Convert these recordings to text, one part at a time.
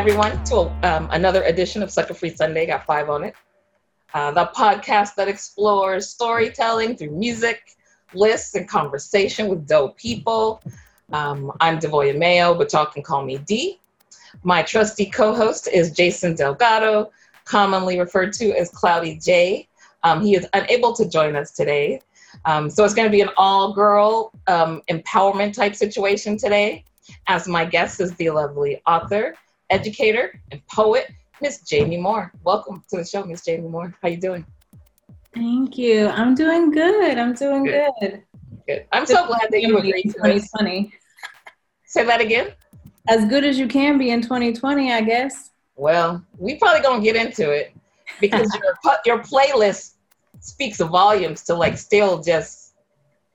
everyone to um, another edition of Sucker Free Sunday. Got five on it. Uh, the podcast that explores storytelling through music, lists, and conversation with dope people. Um, I'm Devoya Mayo, but y'all can call me D. My trusty co-host is Jason Delgado, commonly referred to as Cloudy J. Um, he is unable to join us today. Um, so it's going to be an all-girl um, empowerment type situation today. As my guest is the lovely author, educator, and poet, Miss Jamie Moore. Welcome to the show, Miss Jamie Moore. How you doing? Thank you. I'm doing good. I'm doing good. Good. good. I'm so glad that you agreed to 2020. Say that again. As good as you can be in 2020, I guess. Well, we probably gonna get into it because your your playlist speaks volumes to like still just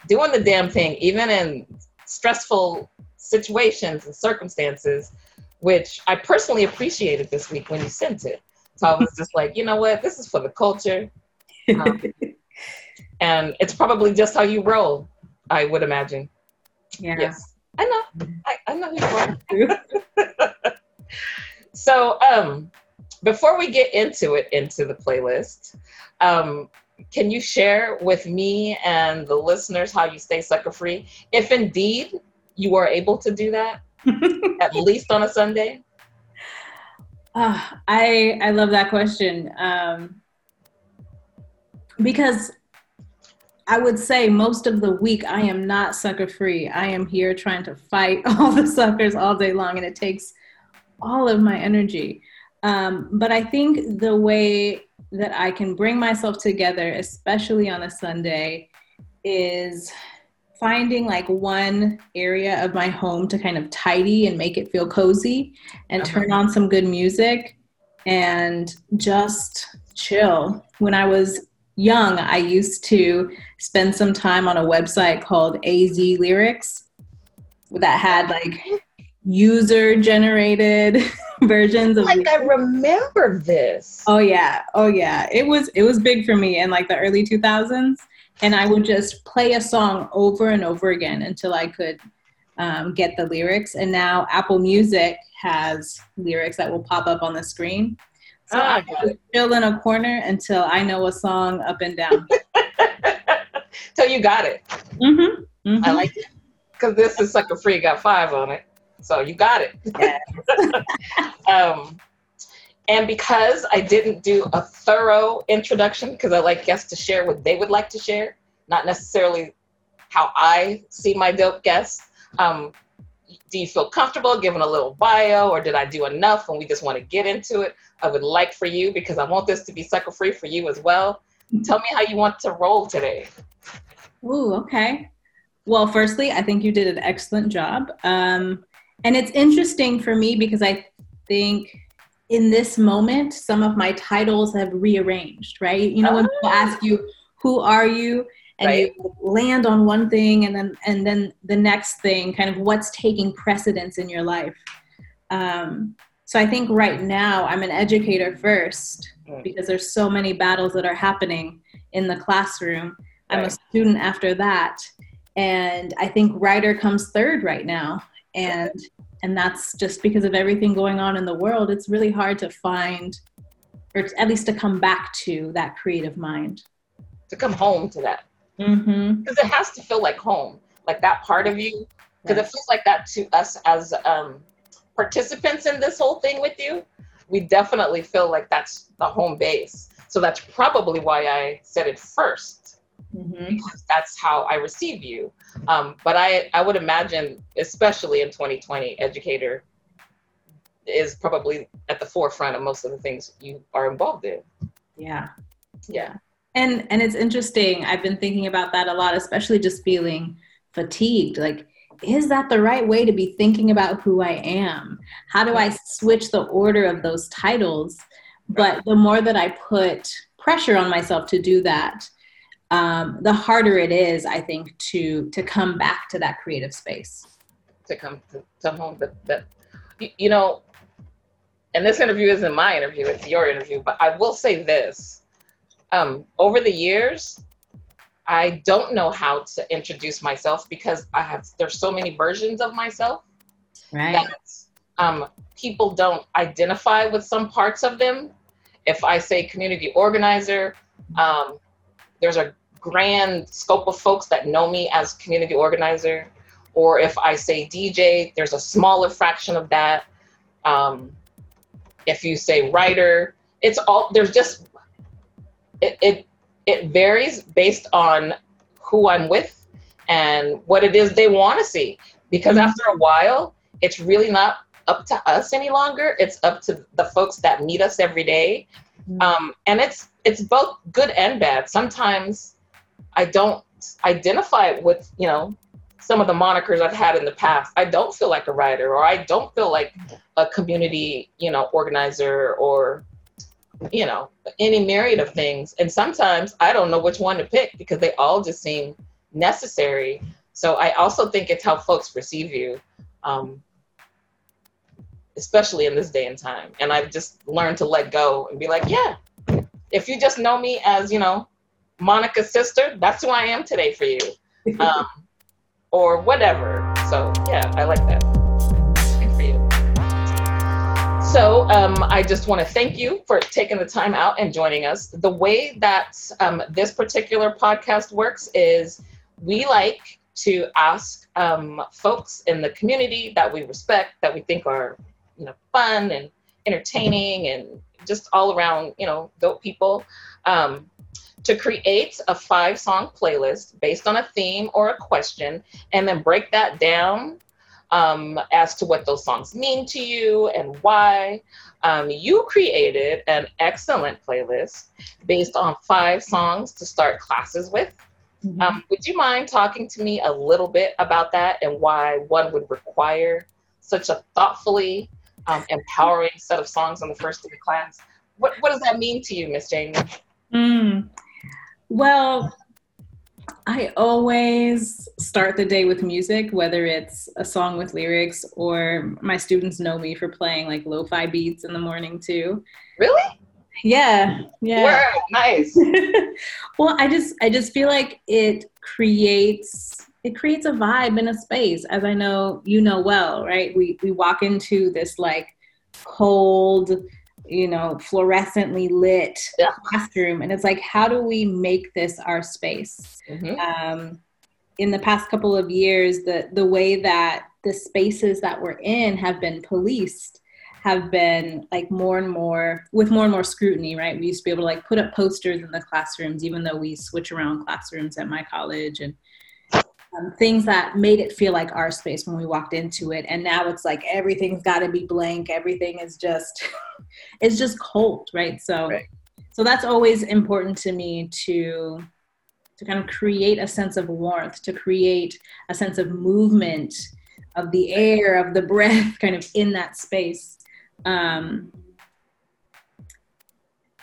doing the damn thing, even in stressful situations and circumstances, which I personally appreciated this week when you sent it. So I was just like, you know what, this is for the culture. Um, and it's probably just how you roll, I would imagine. Yeah. Yes. I know. I, I know who you are. so um before we get into it into the playlist, um, can you share with me and the listeners how you stay sucker free? If indeed you are able to do that, at least on a Sunday? Uh, I I love that question um, because I would say most of the week I am not sucker free. I am here trying to fight all the suckers all day long, and it takes all of my energy. Um, but I think the way that I can bring myself together, especially on a Sunday, is finding like one area of my home to kind of tidy and make it feel cozy and uh-huh. turn on some good music and just chill. When I was young, I used to spend some time on a website called AZ Lyrics that had like user generated versions of like I remember this. Oh yeah. Oh yeah. It was it was big for me in like the early 2000s and I would just play a song over and over again until I could um, get the lyrics. And now Apple Music has lyrics that will pop up on the screen. So oh, I chill in a corner until I know a song up and down. so you got it. Mm-hmm. Mm-hmm. I like it because this is like a free. Got five on it, so you got it. Yes. um, and because I didn't do a thorough introduction, because I like guests to share what they would like to share, not necessarily how I see my dope guests. Um, do you feel comfortable giving a little bio, or did I do enough and we just want to get into it? I would like for you, because I want this to be sucker free for you as well. Tell me how you want to roll today. Ooh, okay. Well, firstly, I think you did an excellent job. Um, and it's interesting for me because I think in this moment, some of my titles have rearranged, right? You know, oh. when people ask you, who are you? And right. you land on one thing and then and then the next thing, kind of what's taking precedence in your life. Um, so I think right now I'm an educator first mm. because there's so many battles that are happening in the classroom. Right. I'm a student after that. And I think writer comes third right now. And and that's just because of everything going on in the world it's really hard to find or at least to come back to that creative mind. To come home to that. Because mm-hmm. it has to feel like home like that part of you. Because yes. it feels like that to us as um, participants in this whole thing with you. We definitely feel like that's the home base. So that's probably why i said it first mm-hmm. because that's how I receive you. Um, but I, I would imagine, especially in 2020, educator is probably at the forefront of most of the things you are involved in. Yeah. Yeah. And and it's interesting. I've been thinking about that a lot, especially just feeling fatigued. Like, is that the right way to be thinking about who I am? How do I switch the order of those titles? But the more that I put pressure on myself to do that, um, the harder it is, I think, to to come back to that creative space. To come to, to home, that, that you know, and this interview isn't my interview; it's your interview. But I will say this: um, over the years, I don't know how to introduce myself because I have there's so many versions of myself. Right. um, people don't identify with some parts of them. If I say community organizer, um, there's a grand scope of folks that know me as community organizer. Or if I say DJ, there's a smaller fraction of that. Um, if you say writer, it's all there's just it, it it varies based on who I'm with and what it is they want to see. Because mm-hmm. after a while, it's really not up to us any longer. It's up to the folks that meet us every day. Mm-hmm. Um, and it's it's both good and bad. Sometimes I don't identify with you know some of the monikers I've had in the past. I don't feel like a writer, or I don't feel like a community you know organizer, or you know any myriad of things. And sometimes I don't know which one to pick because they all just seem necessary. So I also think it's how folks perceive you. Um, especially in this day and time. And I've just learned to let go and be like, yeah, if you just know me as, you know, Monica's sister, that's who I am today for you. Um, or whatever. So yeah, I like that. Good for you. So um, I just want to thank you for taking the time out and joining us. The way that um, this particular podcast works is we like to ask um, folks in the community that we respect, that we think are you know fun and entertaining and just all around you know dope people um, to create a five song playlist based on a theme or a question and then break that down um, as to what those songs mean to you and why. Um, you created an excellent playlist based on five songs to start classes with. Mm-hmm. Um, would you mind talking to me a little bit about that and why one would require such a thoughtfully um, empowering set of songs on the first day of class. What, what does that mean to you, Miss Jamie? Mm. Well, I always start the day with music, whether it's a song with lyrics or my students know me for playing like lo-fi beats in the morning too. Really? Yeah. Yeah. Wow, nice. well, I just I just feel like it creates it creates a vibe in a space as i know you know well right we we walk into this like cold you know fluorescently lit yeah. classroom and it's like how do we make this our space mm-hmm. um, in the past couple of years the the way that the spaces that we're in have been policed have been like more and more with more and more scrutiny right we used to be able to like put up posters in the classrooms even though we switch around classrooms at my college and um, things that made it feel like our space when we walked into it. And now it's like everything's got to be blank. Everything is just it's just cold right? So right. so that's always important to me to to kind of create a sense of warmth to create a sense of movement of the air of the breath kind of in that space. Um,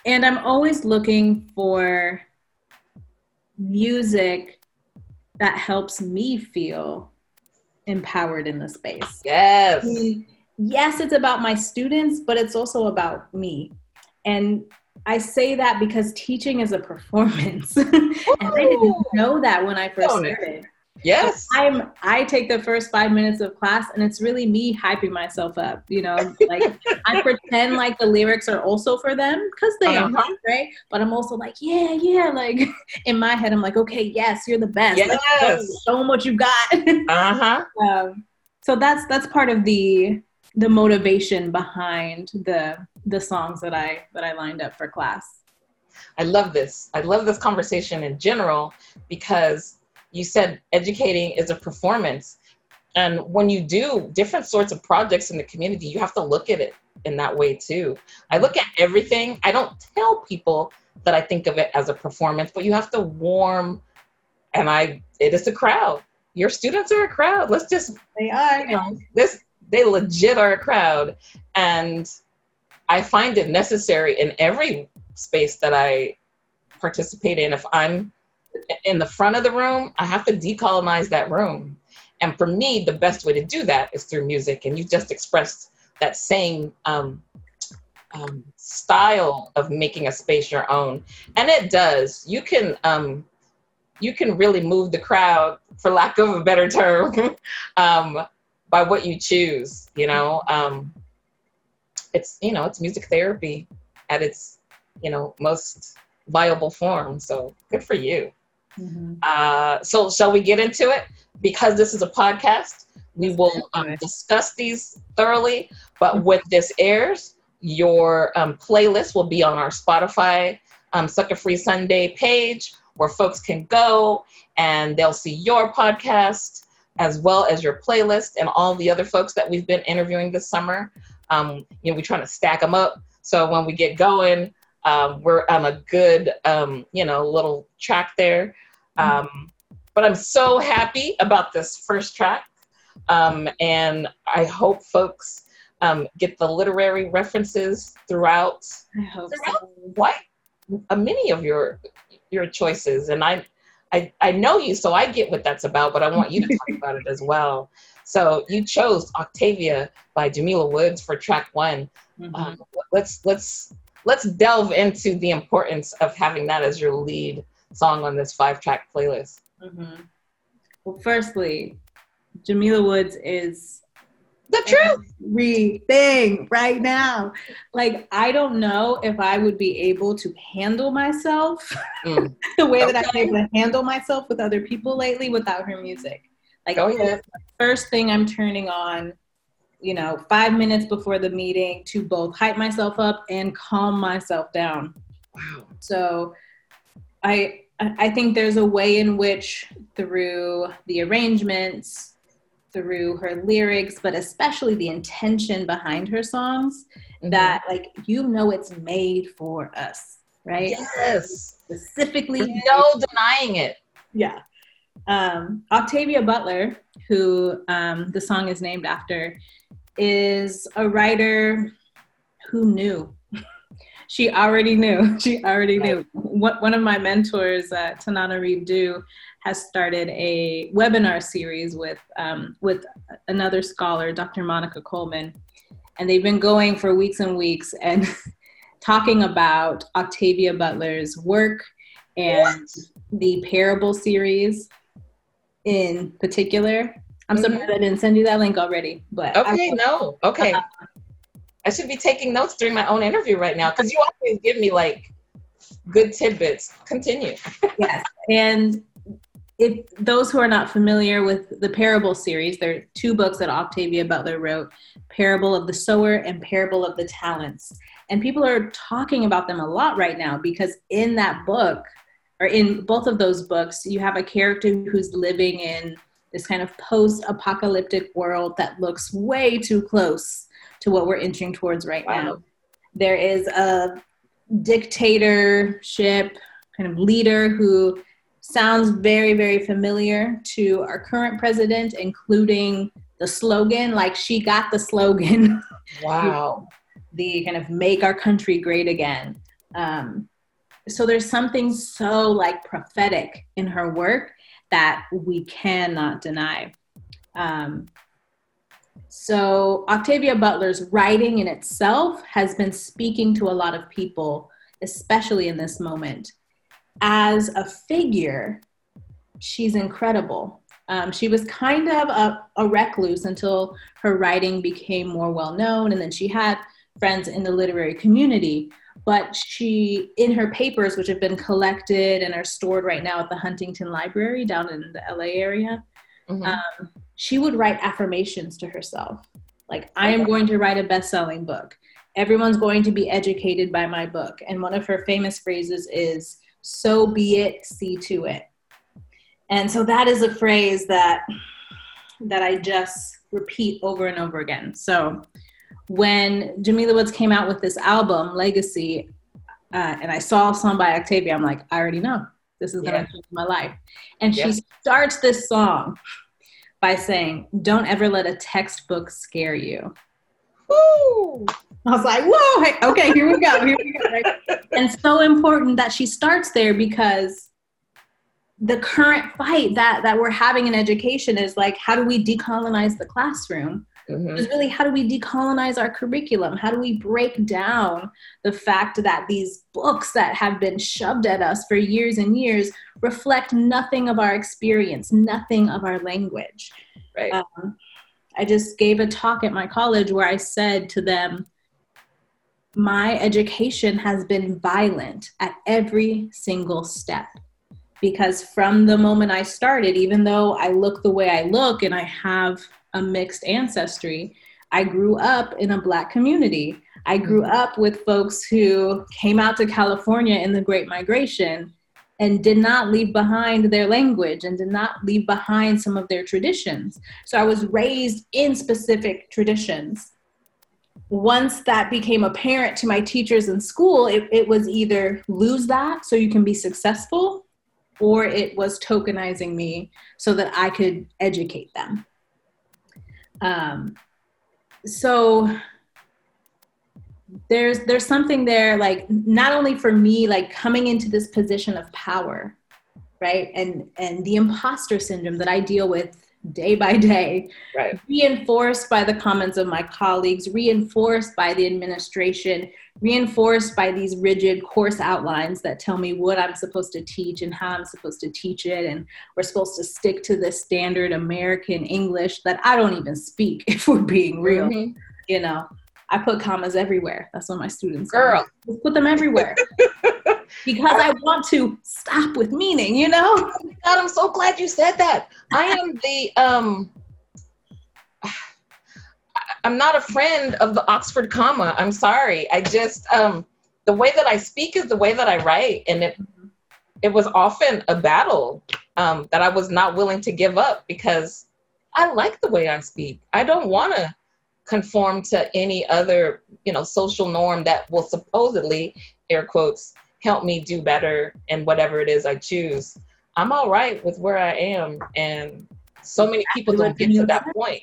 and i'm always looking for music that helps me feel empowered in the space. Yes. yes, it's about my students, but it's also about me. And I say that because teaching is a performance. and I didn't oh. know that when I first started. Yes. I'm I take the first five minutes of class and it's really me hyping myself up, you know, like I pretend like the lyrics are also for them because they uh-huh. are, right? But I'm also like, yeah, yeah, like in my head, I'm like, okay, yes, you're the best. Yes. Show them what you got. uh-huh. Um, so that's that's part of the the motivation behind the the songs that I that I lined up for class. I love this. I love this conversation in general because you said educating is a performance. And when you do different sorts of projects in the community, you have to look at it in that way too. I look at everything, I don't tell people that I think of it as a performance, but you have to warm and I it is a crowd. Your students are a crowd. Let's just they are. You know, this they legit are a crowd. And I find it necessary in every space that I participate in. If I'm in the front of the room, I have to decolonize that room. And for me, the best way to do that is through music. And you just expressed that same um, um, style of making a space your own, and it does. You can um, you can really move the crowd, for lack of a better term, um, by what you choose. You know, um, it's you know it's music therapy at its you know most viable form. So good for you. Mm-hmm. Uh, so shall we get into it? Because this is a podcast, we will um, discuss these thoroughly. But when this airs, your um, playlist will be on our Spotify um, Sucker Free Sunday page where folks can go and they'll see your podcast as well as your playlist and all the other folks that we've been interviewing this summer. Um, you know, we're trying to stack them up. So when we get going, um, we're on a good, um, you know, little track there. Um, but I'm so happy about this first track. Um, and I hope folks um, get the literary references throughout, throughout so. what, uh, many of your your choices. And I, I, I know you, so I get what that's about, but I want you to talk about it as well. So you chose Octavia by Jamila Woods for track one. Mm-hmm. Um, let's let's let's delve into the importance of having that as your lead song on this five track playlist. Mm-hmm. Well, firstly, Jamila Woods is the truth everything right now. Like, I don't know if I would be able to handle myself mm. the way okay. that I've been able to handle myself with other people lately without her music. Like, oh, yeah. first thing I'm turning on you know, five minutes before the meeting to both hype myself up and calm myself down. Wow. So I I think there's a way in which through the arrangements, through her lyrics, but especially the intention behind her songs, mm-hmm. that like you know it's made for us, right? Yes. Specifically There's no denying it. Yeah. Um, Octavia Butler, who um, the song is named after, is a writer who knew. she already knew. She already knew. One of my mentors, uh, Tananarive Due, has started a webinar series with um, with another scholar, Dr. Monica Coleman, and they've been going for weeks and weeks and talking about Octavia Butler's work and what? the Parable series in particular. I'm mm-hmm. surprised I didn't send you that link already. But okay, no, okay. Uh, I should be taking notes during my own interview right now because you always give me like good tidbits. Continue. yes, and if those who are not familiar with the Parable series, there are two books that Octavia Butler wrote: Parable of the Sower and Parable of the Talents. And people are talking about them a lot right now because in that book, or in both of those books, you have a character who's living in this kind of post apocalyptic world that looks way too close to what we're inching towards right wow. now. There is a dictatorship kind of leader who sounds very, very familiar to our current president, including the slogan, like she got the slogan. Wow. the kind of make our country great again. Um, so there's something so like prophetic in her work that we cannot deny. Um, so, Octavia Butler's writing in itself has been speaking to a lot of people, especially in this moment. As a figure, she's incredible. Um, she was kind of a, a recluse until her writing became more well known, and then she had friends in the literary community but she in her papers which have been collected and are stored right now at the huntington library down in the la area mm-hmm. um, she would write affirmations to herself. Like i am going to write a best-selling book. Everyone's going to be educated by my book. And one of her famous phrases is so be it see to it. And so that is a phrase that that i just repeat over and over again. So when Jamila Woods came out with this album, Legacy, uh, and I saw a song by Octavia, I'm like, I already know this is gonna change my life. And she starts this song by saying, Don't ever let a textbook scare you. Woo! I was like, whoa, hey, okay, here we go. Here we go. Right? and so important that she starts there because the current fight that that we're having in education is like how do we decolonize the classroom Mm-hmm. Really how do we decolonize our curriculum? How do we break down the fact that these books that have been shoved at us for years and years reflect nothing of our experience, nothing of our language? Right. Um, I just gave a talk at my college where I said to them, my education has been violent at every single step. Because from the moment I started, even though I look the way I look and I have a mixed ancestry, I grew up in a Black community. I grew mm-hmm. up with folks who came out to California in the Great Migration and did not leave behind their language and did not leave behind some of their traditions. So I was raised in specific traditions. Once that became apparent to my teachers in school, it, it was either lose that so you can be successful, or it was tokenizing me so that I could educate them. Um, so there's there's something there like not only for me like coming into this position of power right and and the imposter syndrome that i deal with day by day right reinforced by the comments of my colleagues reinforced by the administration reinforced by these rigid course outlines that tell me what i'm supposed to teach and how i'm supposed to teach it and we're supposed to stick to the standard american english that i don't even speak if we're being real mm-hmm. you know I put commas everywhere. That's what my students girl Just put them everywhere because I want to stop with meaning. You know. God, I'm so glad you said that. I am the um. I'm not a friend of the Oxford comma. I'm sorry. I just um the way that I speak is the way that I write, and it it was often a battle um, that I was not willing to give up because I like the way I speak. I don't want to conform to any other you know social norm that will supposedly air quotes help me do better in whatever it is i choose i'm all right with where i am and so many people don't get to that point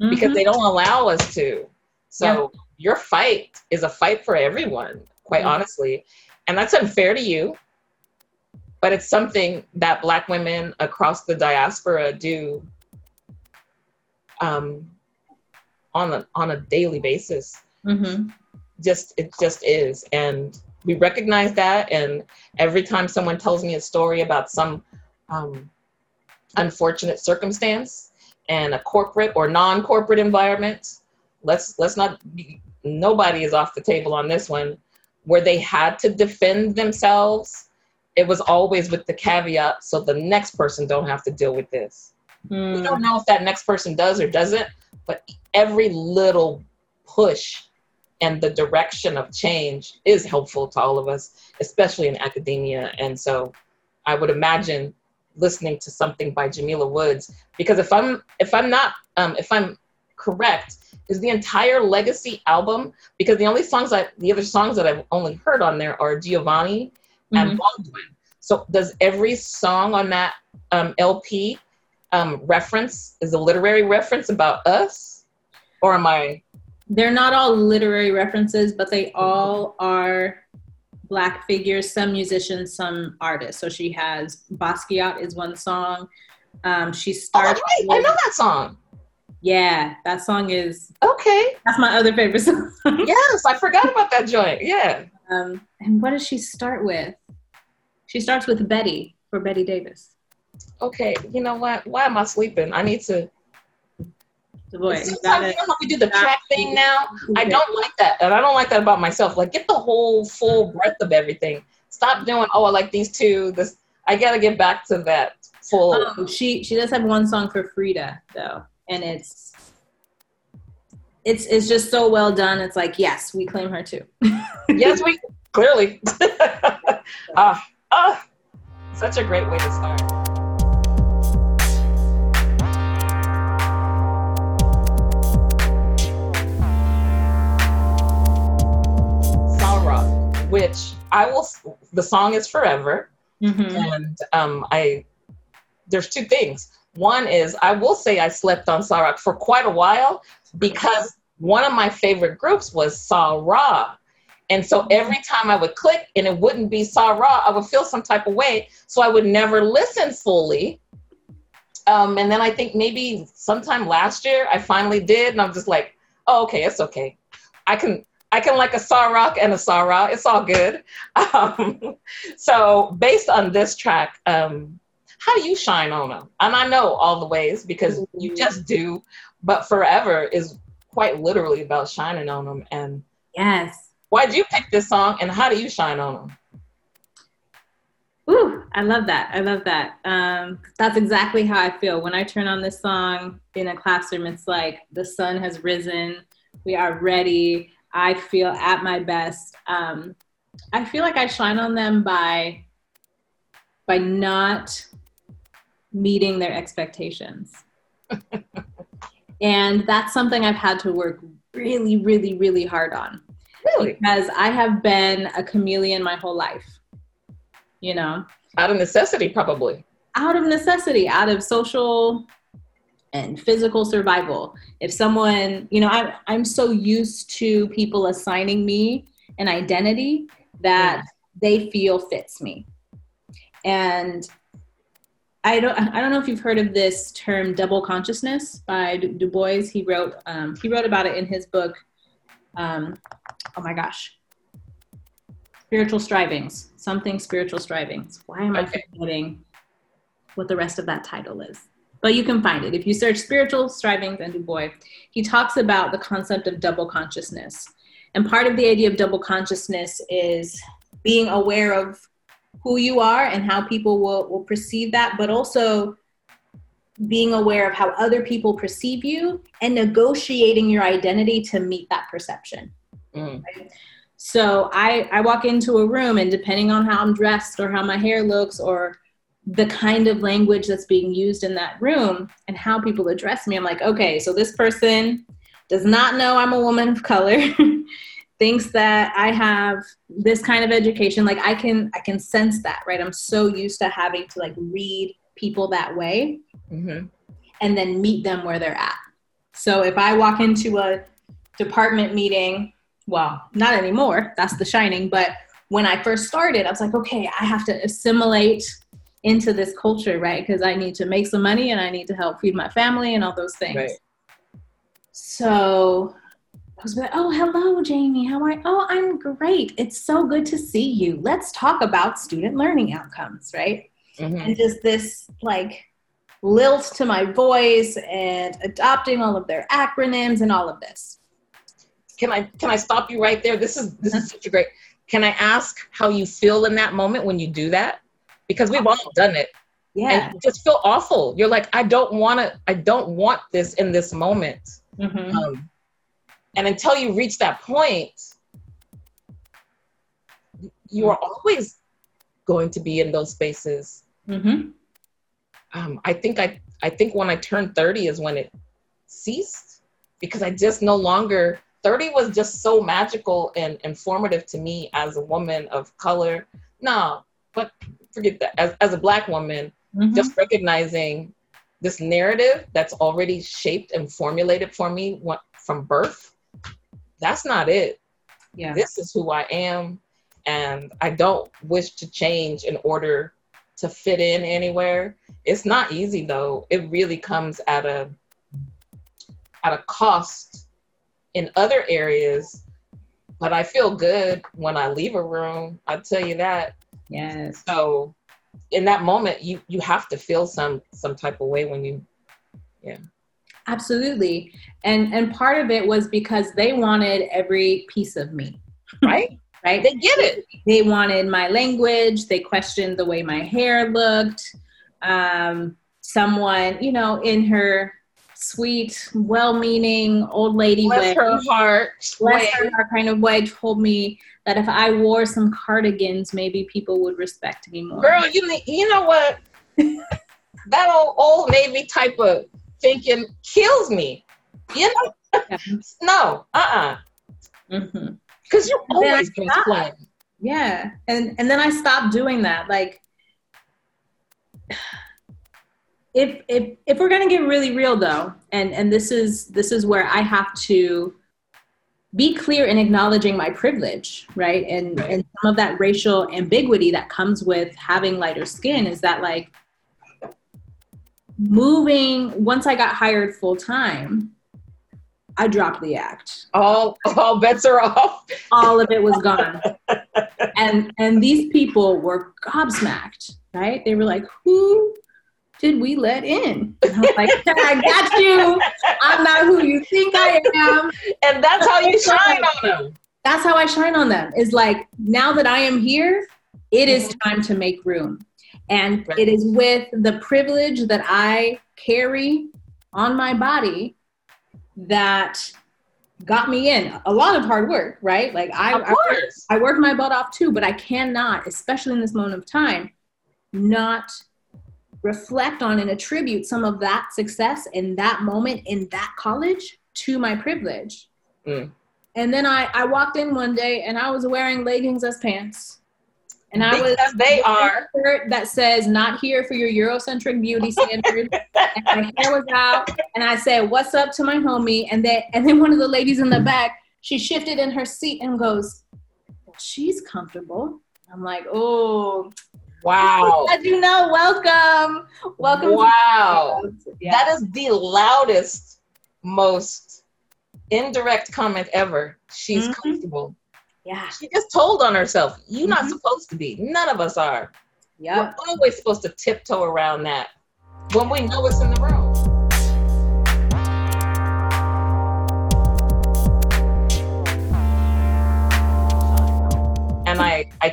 mm-hmm. because they don't allow us to so yeah. your fight is a fight for everyone quite mm-hmm. honestly and that's unfair to you but it's something that black women across the diaspora do um, on a on a daily basis. Mm-hmm. Just it just is, and we recognize that. And every time someone tells me a story about some um, unfortunate circumstance and a corporate or non-corporate environment, let's let's not be, nobody is off the table on this one where they had to defend themselves it was always with the caveat so the next person don't have to deal with this mm. we don't know if that next person does or doesn't but every little push and the direction of change is helpful to all of us, especially in academia. And so I would imagine listening to something by Jamila Woods, because if I'm if I'm not um, if I'm correct, is the entire Legacy album because the only songs I the other songs that I've only heard on there are Giovanni and mm-hmm. Baldwin. So does every song on that um, LP um, reference is a literary reference about us, or am I? They're not all literary references, but they all are black figures. Some musicians, some artists. So she has Basquiat is one song. Um, she starts. Oh, right. I know that song. Yeah, that song is okay. That's my other favorite song. yes, I forgot about that joint. Yeah. Um, and what does she start with? She starts with Betty for Betty Davis okay, you know what? Why am I sleeping? I need to. Boy, Sometimes you know how we do the track thing now. I don't like that, and I don't like that about myself. Like, get the whole full breadth of everything. Stop doing. Oh, I like these two. This I gotta get back to that full. Oh, she she does have one song for Frida though, and it's it's it's just so well done. It's like yes, we claim her too. yes, we clearly. ah ah, such a great way to start. Which I will. The song is forever, mm-hmm. and um, I. There's two things. One is I will say I slept on Sa-Roc for quite a while because one of my favorite groups was Sa Ra. And so every time I would click and it wouldn't be Sa Ra, I would feel some type of way. So I would never listen fully. Um, and then I think maybe sometime last year I finally did, and I'm just like, oh, okay, it's okay. I can I can like a Sa-Roc and a Sa Ra. It's all good. Um, so based on this track, um, how do you shine on them? And I know all the ways because you just do. but forever is quite literally about shining on them. And yes, why'd you pick this song, and how do you shine on them? Ooh, I love that. I love that. Um, that's exactly how I feel when I turn on this song in a classroom. It's like the sun has risen. We are ready. I feel at my best. Um, I feel like I shine on them by by not meeting their expectations. and that's something I've had to work really, really, really hard on. Really? Because I have been a chameleon my whole life. You know? Out of necessity, probably. Out of necessity, out of social and physical survival. If someone, you know, I'm I'm so used to people assigning me an identity that yeah. they feel fits me. And I don't I don't know if you've heard of this term double consciousness by Du Bois. He wrote um, he wrote about it in his book. Um, oh my gosh, spiritual strivings, something spiritual strivings. Why am okay. I forgetting what the rest of that title is? But you can find it if you search spiritual strivings and Du Bois. He talks about the concept of double consciousness, and part of the idea of double consciousness is being aware of who you are and how people will, will perceive that, but also being aware of how other people perceive you and negotiating your identity to meet that perception. Mm. Right? So I, I walk into a room and depending on how I'm dressed or how my hair looks or the kind of language that's being used in that room and how people address me, I'm like, okay, so this person does not know I'm a woman of color. thinks that I have this kind of education, like I can I can sense that, right? I'm so used to having to like read people that way mm-hmm. and then meet them where they're at. So if I walk into a department meeting, well, not anymore, that's the shining, but when I first started, I was like, okay, I have to assimilate into this culture, right? Because I need to make some money and I need to help feed my family and all those things. Right. So I was like, oh, hello, Jamie. How are you? Oh, I'm great. It's so good to see you. Let's talk about student learning outcomes, right? Mm-hmm. And just this like lilt to my voice and adopting all of their acronyms and all of this. Can I can I stop you right there? This is this is such a great. Can I ask how you feel in that moment when you do that? Because we've all done it. Yeah. And just feel awful. You're like, I don't want to. I don't want this in this moment. Mm-hmm. Um, and until you reach that point, you are always going to be in those spaces. Mm-hmm. Um, I think I I think when I turned 30 is when it ceased because I just no longer 30 was just so magical and informative to me as a woman of color. No, but forget that. As, as a black woman, mm-hmm. just recognizing this narrative that's already shaped and formulated for me from birth that's not it. Yeah. This is who I am. And I don't wish to change in order to fit in anywhere. It's not easy though. It really comes at a at a cost in other areas. But I feel good when I leave a room. I'll tell you that. Yes. So in that moment you you have to feel some some type of way when you yeah Absolutely. And and part of it was because they wanted every piece of me. Right? right? They get it. They wanted my language, they questioned the way my hair looked. Um, someone, you know, in her sweet, well-meaning old lady bless way, her heart, bless way. her heart kind of way, told me that if I wore some cardigans, maybe people would respect me more. Girl, you you know what? that old old navy type of thinking kills me. You know? no, uh uh-uh. uh. Mm-hmm. Because you're always going to Yeah. And and then I stopped doing that. Like if if if we're gonna get really real though, and and this is this is where I have to be clear in acknowledging my privilege, right? And right. and some of that racial ambiguity that comes with having lighter skin is that like moving once I got hired full time, I dropped the act. All all bets are off. all of it was gone. and and these people were gobsmacked, right? They were like, "Who did we let in? And I was like, I got you. I'm not who you think I am. And that's how you shine on them. That's how I shine on them. Is like now that I am here, it is time to make room. And Right. it is with the privilege that I carry on my body that got me in. A lot of hard work, right? Like I, Of I course. I worked my butt off too, but I cannot, especially in this moment of time, not reflect on and attribute some of that success in that moment in that college to my privilege. Mm. And then I, I walked in one day and I was wearing leggings as pants. And I was they are. shirt that says not here for your Eurocentric beauty standard. and my hair was out. And I said, What's up to my homie? And then and then one of the ladies in the back, she shifted in her seat and goes, well, she's comfortable. I'm like, oh Wow. as you know, welcome. Welcome Wow. to yeah. That is the loudest, most indirect comment ever. She's Mhm. comfortable. yeah. She just told on herself. You're not Mhm. supposed to be. None of us are. Yeah. We're always supposed to tiptoe around that when we know it's in the room.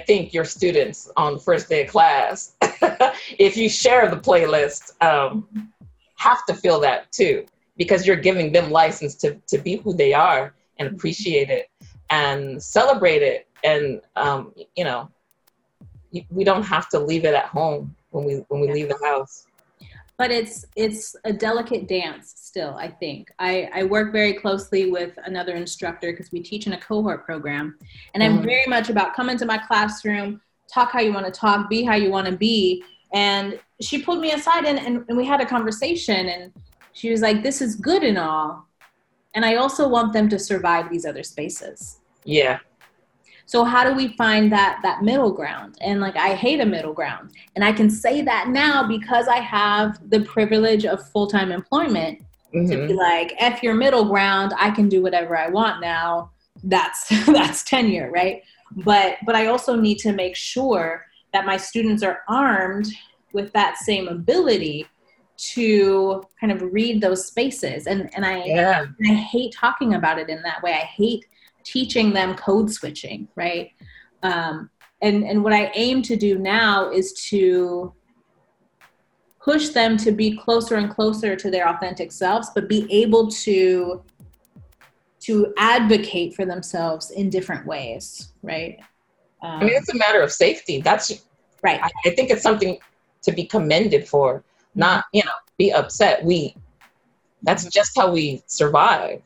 Think your students on the first day of class, if you share the playlist, um, have to feel that too, because you're giving them license to, to be who they are and appreciate it and celebrate it. And, um, you know, we don't have to leave it at home when we when we leave the house. But it's it's a delicate dance still i think. I, I work very closely with another instructor because we teach in a cohort program and i'm Mhm. very much about come into my classroom talk how you want to talk be how you want to be and she pulled me aside and, and, and we had a conversation and she was like this is good and all and i also want them to survive these other spaces. Yeah, so how do we find that that middle ground? And like i hate a middle ground. And i can say that now because i have the privilege of full-time employment to Mhm. be like f your middle ground. I can do whatever i want now. That's that's tenure right? But but i also need to make sure that my students are armed with that same ability to kind of read those spaces. And and i yeah, and I hate talking about it in that way. I hate teaching them code switching, right? Um, and and what I aim to do now is to push them to be closer and closer to their authentic selves, but be able to to advocate for themselves in different ways, right? Um, I mean, it's a matter of safety. That's right. I, I think it's something to be commended for, not you know be upset. We that's just how we survive,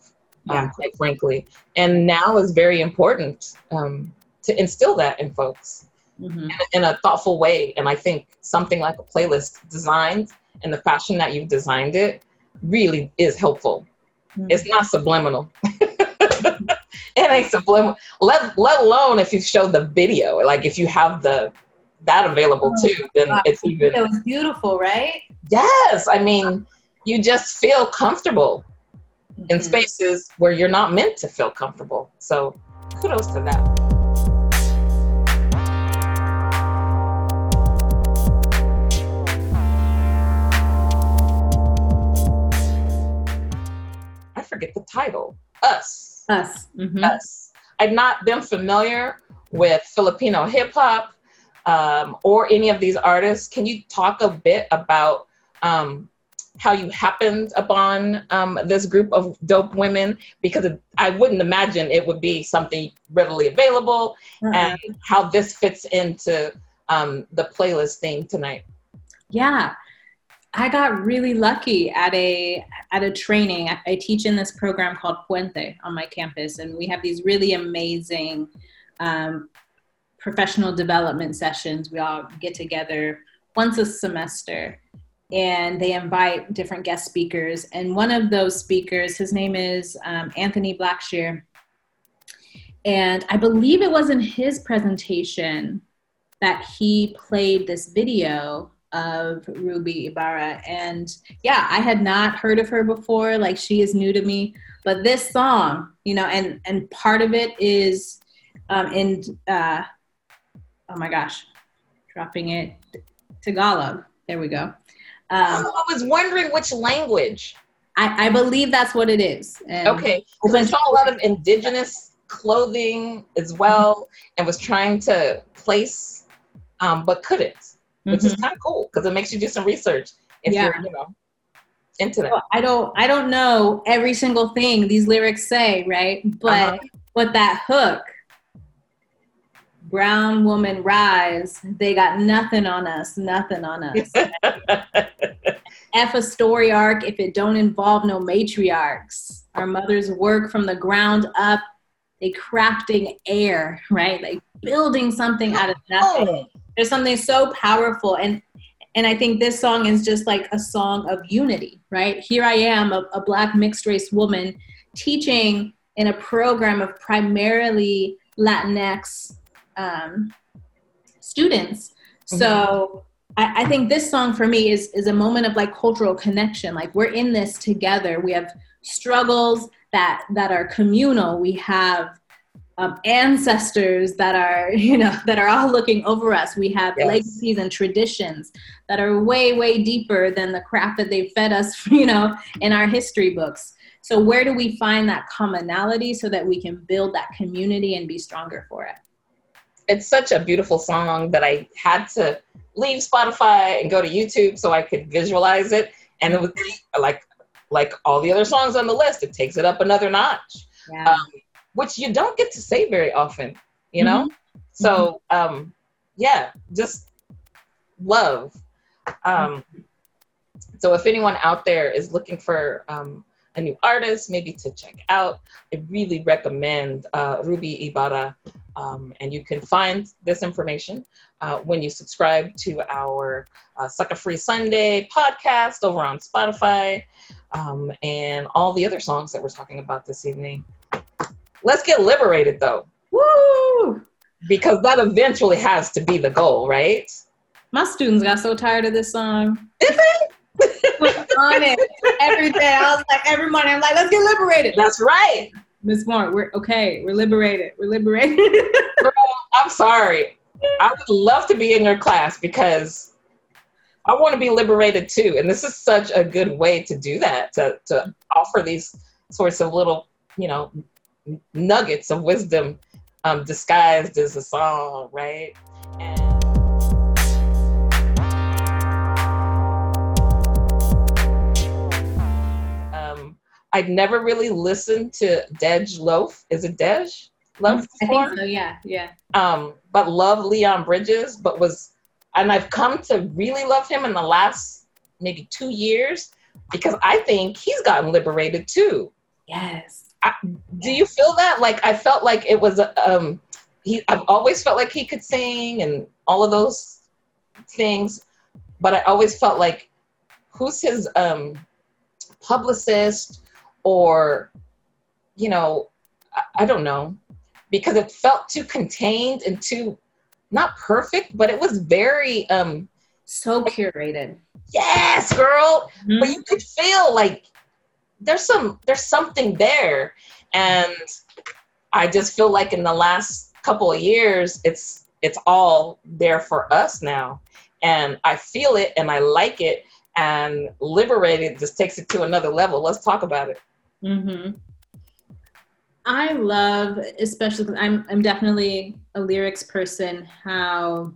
Yeah. um, quite frankly. And now is very important um, to instill that in folks Mhm. in a thoughtful way. And I think something like a playlist designed in the fashion that you've designed it really is helpful. Mhm. It's not subliminal. it ain't subliminal. Let let alone if you show the video, like if you have the that available Oh, too, then it's even It was beautiful, right? yes. I mean, you just feel comfortable in Mhm. spaces where you're not meant to feel comfortable. So kudos to that. I forget the title. Us. Us. Mhm. Us. I've not been familiar with Filipino hip hop um, or any of these artists. Can you talk a bit about um, how you happened upon um, this group of dope women? Because I wouldn't imagine it would be something readily available, Uh-uh. and how this fits into um, the playlist theme tonight. Yeah. I got really lucky at a at a training. I, I teach in this program called Puente on my campus, and we have these really amazing um, professional development sessions. We all get together once a semester, and they invite different guest speakers. And one of those speakers, his name is um, Anthony Blackshear, and I believe it was in his presentation that he played this video of Ruby Ibarra. And yeah, I had not heard of her before. Like she is new to me. But this song, you know, and and part of it is um, in uh, oh my gosh, dropping it Tagalog. There we go. Um, oh, I was wondering which language. I, I believe that's what it is. And okay, I saw a lot of indigenous clothing as well, and was trying to place, um, but couldn't, which mm-hmm. is kind of cool because it makes you do some research if yeah. you're, you know, into that. Well, I don't, I don't know every single thing these lyrics say, right? But, uh-huh. but that hook, brown woman rise, they got nothing on us, nothing on us. F a story arc if it don't involve no matriarchs. Our mothers work from the ground up, they crafting air, right? Like building something out of oh. nothing. Oh. There's something so powerful. And and I think this song is just like a song of unity, right? Here I am, a, a black mixed race woman teaching in a program of primarily Latinx um, students. Mm-hmm. So I, I, think this song for me is is a moment of like cultural connection. Like we're in this together. We have struggles that that are communal. We have um, ancestors that are you know that are all looking over us. We have yes. legacies and traditions that are way way deeper than the crap that they fed us. You know in our history books. So where do we find that commonality so that we can build that community and be stronger for it? It's such a beautiful song that I had to leave Spotify and go to YouTube so I could visualize it. And it was like like all the other songs on the list, it takes it up another notch, yeah. um, which you don't get to say very often, you know. Mm-hmm. So um, yeah, just love. Um, so if anyone out there is looking for um, a new artist, maybe to check out, I really recommend uh, Ruby Ibarra. Um, and you can find this information uh, when you subscribe to our uh, Sucker Free Sunday podcast over on Spotify um, and all the other songs that we're talking about this evening. Let's get liberated though. Woo! Because that eventually has to be the goal, right? My students got so tired of this song. Is it? on it every day. I was like, every morning, I'm like, let's get liberated. That's right. Miss Mark, we're okay. We're liberated. We're liberated. Girl, I'm sorry. I would love to be in your class because I want to be liberated too. And this is such a good way to do that, to, to offer these sorts of little, you know, nuggets of wisdom um, disguised as a song, right? I'd never really listened to Dej Loaf. Is it Dej Loaf? I think so. Yeah, yeah. Um, but love Leon Bridges, but was, and I've come to really love him in the last maybe two years because I think he's gotten liberated too. Yes. I, do you feel that? Like I felt like it was um, he. I've always felt like he could sing and all of those things, but I always felt like who's his um publicist or you know I, I don't know because it felt too contained and too not perfect but it was very um so curated. yes girl. Mm-hmm. but you could feel like there's some there's something there. And i just feel like in the last couple of years it's it's all there for us now. And i feel it and i like it. And liberated just takes it to another level. Let's talk about it Mm-hmm. I love, especially because I'm I'm definitely a lyrics person. How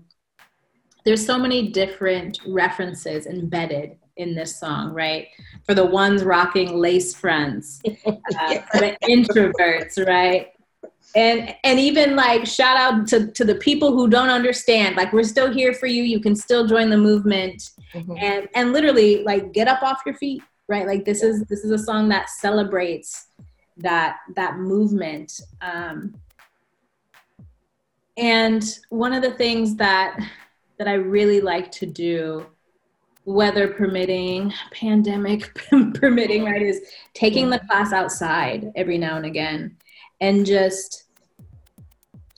there's so many different references embedded in this song, right? For the ones rocking lace fronts, uh, for the introverts, right? And and even like shout out to to the people who don't understand. Like we're still here for you. You can still join the movement, mm-hmm. and and literally like get up off your feet right? Like this is this is a song that celebrates that that movement. Um, and one of the things that that i really like to do weather permitting pandemic permitting right is taking the class outside every now and again and just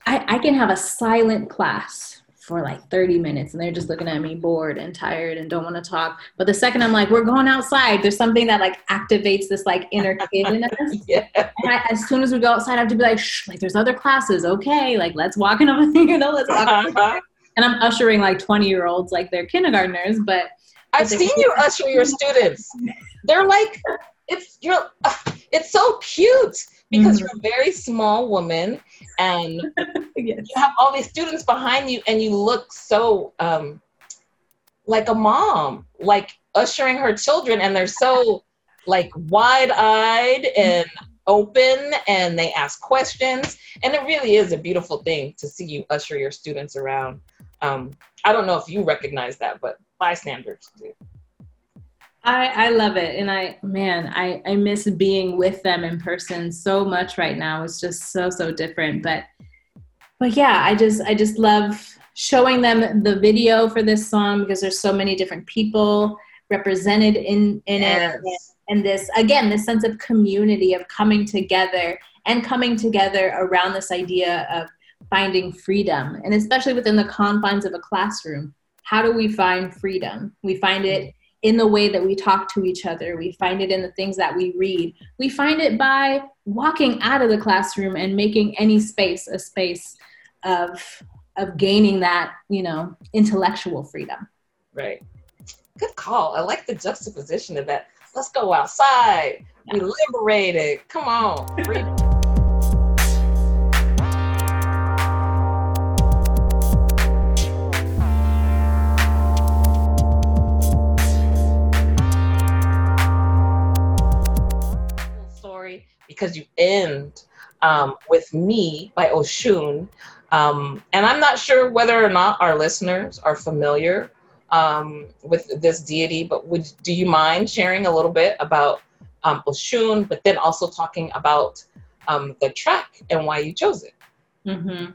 I, I can have a silent class for like 30 minutes and they're just looking at me bored and tired and don't want to talk. But the second I'm like, we're going outside, there's something that like activates this like inner kid in us. yeah. And I, as soon as we go outside, I have to be like, shh, like there's other classes. Okay. Like let's walk in, over you know, let's walk. Uh-huh. And I'm ushering like 20 year olds like they're kindergartners, but I've seen you usher your students. They're like, it's you're, it's so cute because mm-hmm. you're a very small woman and yes. you have all these students behind you and you look so um, like a mom, like ushering her children, and they're so like wide-eyed and open and they ask questions and it really is a beautiful thing to see you usher your students around um, i don't know if you recognize that but bystanders do I, I love it. And I, man, I, I miss being with them in person so much right now. It's just so, so different. But, but yeah, I just, I just love showing them the video for this song because there's so many different people represented in, in yes. it. And this, again, this sense of community, of coming together and coming together around this idea of finding freedom. And especially within the confines of a classroom, how do we find freedom? We find it in the way that we talk to each other. We find it in the things that we read. We find it by walking out of the classroom and making any space a space of of gaining that, you know, intellectual freedom. Right. Good call. I like the juxtaposition of that. Let's go outside. Yeah. Be liberated. Come on. Because you end um, with Me by Oshun. Um, and I'm not sure whether or not our listeners are familiar um, with this deity, but would do you mind sharing a little bit about um, Oshun, but then also talking about um, the track and why you chose it? Mm-hmm.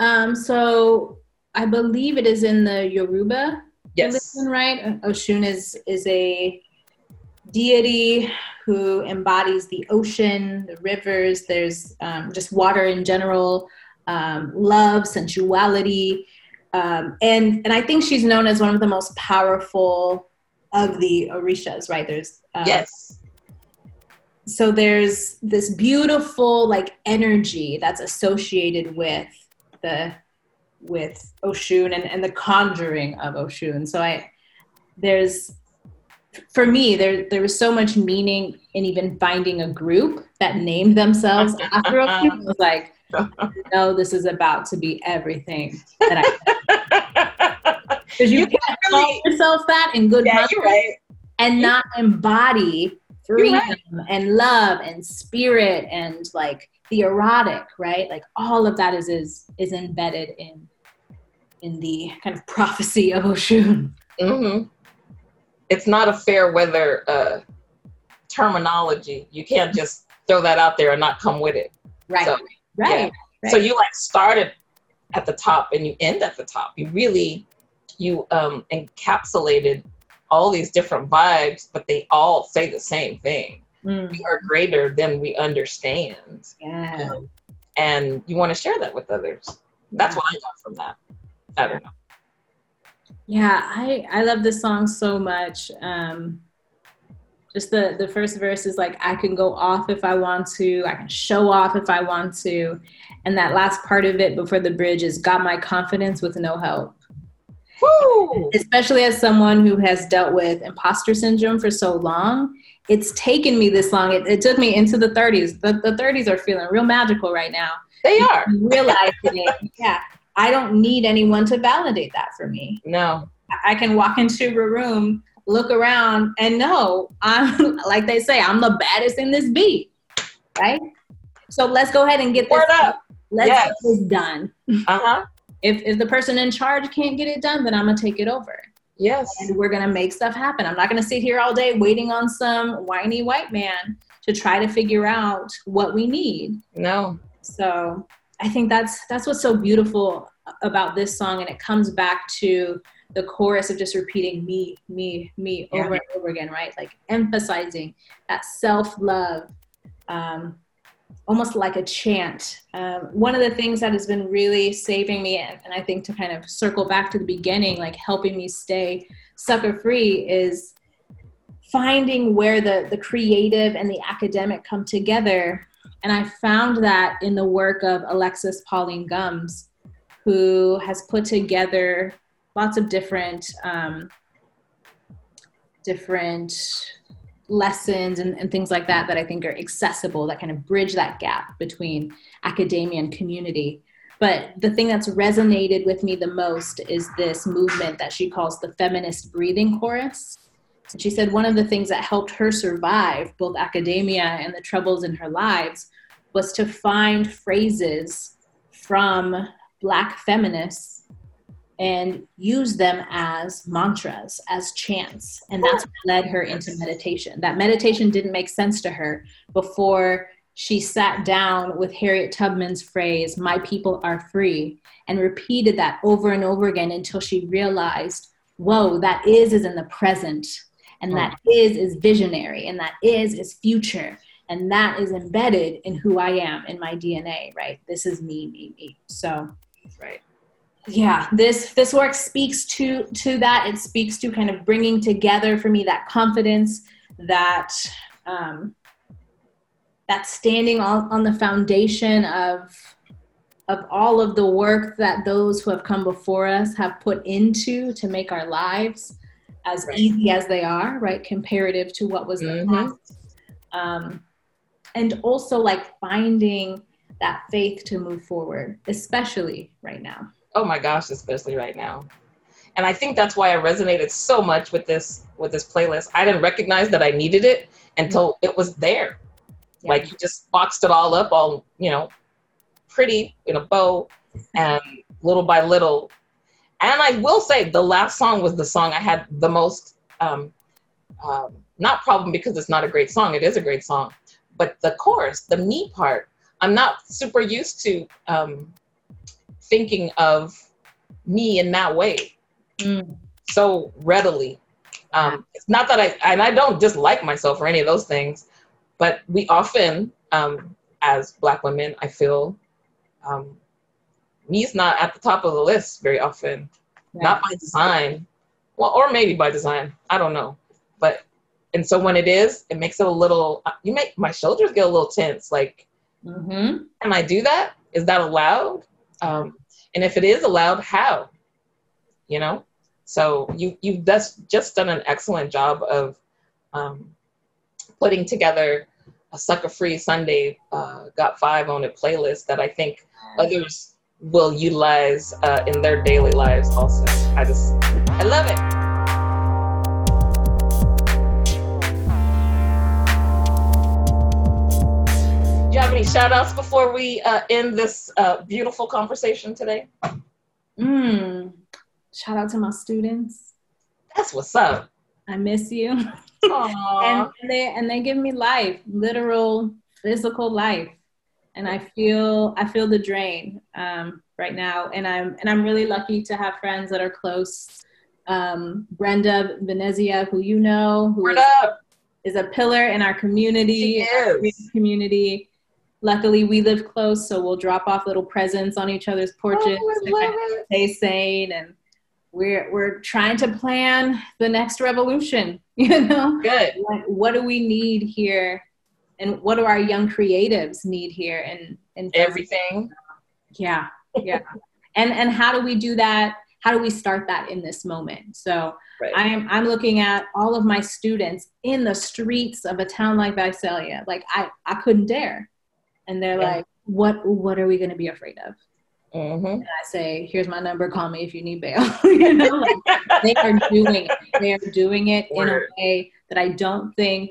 Um, so I believe it is in the Yoruba yes. religion, right? Oshun is is a deity who embodies the ocean, the rivers, there's um, just water in general, um, love, sensuality. Um, and, and I think she's known as one of the most powerful of the Orishas, right? There's uh, yes. So there's this beautiful like energy that's associated with the with Oshun and, and the conjuring of Oshun. So I there's for me, there there was so much meaning in even finding a group that named themselves after a. I was like, no, this is about to be everything that I. Because you, you can't really, call yourself that in good yeah, right. and not embody freedom right. and love and spirit and like the erotic, right? Like all of that is is is embedded in in the kind of prophecy of Oshun. Mm-hmm it's not a fair weather uh, terminology. You can't just throw that out there and not come with it. Right. So, right. Yeah. right. So you like started at the top and you end at the top. You really you um, encapsulated all these different vibes, but they all say the same thing. Mm. We are greater than we understand. Yeah. Um, and you want to share that with others. That's yeah. what I got from that. I don't know. Yeah, I I love this song so much. Um, just the the first verse is like I can go off if I want to, I can show off if I want to, and that last part of it before the bridge is got my confidence with no help. Woo! Especially as someone who has dealt with imposter syndrome for so long, it's taken me this long. It, it took me into the 30s. The, the 30s are feeling real magical right now. They are. Realizing it. Yeah. I don't need anyone to validate that for me. No. I can walk into a room, look around, and know I'm like they say, I'm the baddest in this beat. Right? So let's go ahead and get this up. Let's yes. get this done. Uh-huh. If if the person in charge can't get it done, then I'm gonna take it over. Yes. And we're gonna make stuff happen. I'm not gonna sit here all day waiting on some whiny white man to try to figure out what we need. No. So I think that's that's what's so beautiful about this song, and it comes back to the chorus of just repeating me, me, me over yeah. and over again, right? Like emphasizing that self love, um, almost like a chant. Um, one of the things that has been really saving me, and, and I think to kind of circle back to the beginning, like helping me stay sucker free, is finding where the the creative and the academic come together and I found that in the work of Alexis Pauline Gumbs, who has put together lots of different um, different lessons and, and things like that that I think are accessible that kind of bridge that gap between academia and community. But the thing that's resonated with me the most is this movement that she calls the feminist breathing chorus. And she said one of the things that helped her survive both academia and the troubles in her lives was to find phrases from Black feminists and use them as mantras, as chants. And that's what led her into meditation. That meditation didn't make sense to her before she sat down with Harriet Tubman's phrase, My people are free, and repeated that over and over again until she realized, whoa, that is is in the present, and that is is visionary, and that is is future, and that is embedded in who I am in my DNA, right? This is me, me, me. So, right yeah this this work speaks to to that it speaks to kind of bringing together for me that confidence that um that standing on, on the foundation of of all of the work that those who have come before us have put into to make our lives as right. easy as they are right comparative to what was mm-hmm. the past um, and also like finding that faith to move forward especially right now oh my gosh, especially right now. And I think that's why I resonated so much with this with this playlist. I didn't recognize that I needed it until it was there. Yeah. Like you just boxed it all up, all you know, pretty in a bow, and little by little. And I will say, the last song was the song I had the most um, um, not problem because it's not a great song. It is a great song, but the chorus, the me part, I'm not super used to um, thinking of me in that way mm. so readily. Um, it's not that I, and I don't dislike myself or any of those things, but we often, um, as Black women, I feel um, me's not at the top of the list very often, yeah. not by design. Well, or maybe by design. I don't know. But, and so when it is, it makes it a little, you make my shoulders get a little tense. Like, mm-hmm. can I do that? Is that allowed? Um, and if it is allowed, how? You know, so you you've just just done an excellent job of um, putting together a sucker free Sunday uh, got five on a playlist that I think others will utilize uh, in their daily lives also. I just I love it. Any shout outs before we uh, end this uh, beautiful conversation today? Mm. Shout out to my students. That's what's up. I miss you. and, and they and they give me life, literal, physical life. And I feel I feel the drain um, right now. And I'm and I'm really lucky to have friends that are close. Um, Brenda Venezia, who you know, who is, is, a pillar in our community, our community luckily we live close so we'll drop off little presents on each other's porches oh, to kind of stay sane and we're we're trying to plan the next revolution you know? Good. Like, what do we need here? And what do our young creatives need here and and everything. Yeah yeah. And and how do we do that? How do we start that in this moment? So right. i'm i'm looking at all of my students in the streets of a town like visalia. Like i i couldn't dare and they're yeah. like, "What? What are we going to be afraid of?" Mm-hmm. And I say, "Here's my number. Call me if you need bail." you know, like, they are doing it. They are doing it Word. in a way that I don't think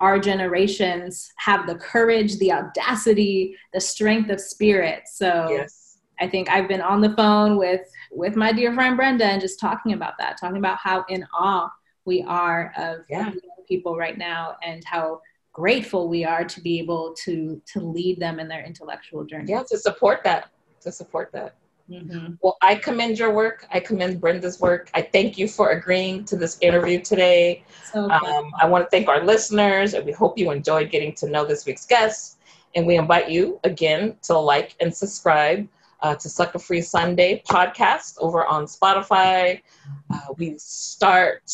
our generations have the courage, the audacity, the strength of spirit. So yes. I think I've been on the phone with with my dear friend Brenda and just talking about that, talking about how in awe we are of yeah. people right now and how grateful we are to be able to to lead them in their intellectual journey. Yeah, to support that, to support that. Mm-hmm. Well, I commend your work. I commend Brenda's work. I thank you for agreeing to this interview today. So um, I want to thank our listeners, and we hope you enjoyed getting to know this week's guest. And we invite you again to like and subscribe uh, to Sucker Free Sunday podcast over on Spotify. Uh, we start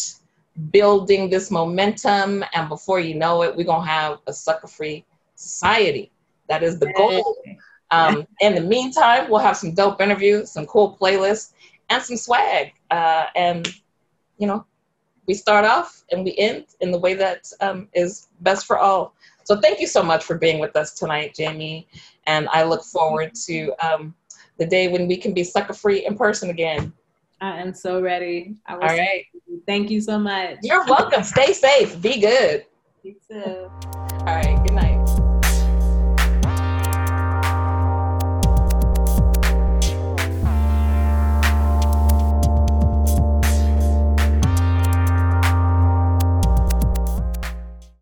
building this momentum. And before you know it, we're going to have a sucker free society. That is the goal. Um, in the meantime, we'll have some dope interviews, some cool playlists, and some swag. Uh, and, you know, we start off and we end in the way that um, is best for all. So thank you so much for being with us tonight, Jamie. And I look forward to um, the day when we can be sucker free in person again. I am so ready. All right. Thank you so much. You're welcome. Stay safe. Be good. You too. All right.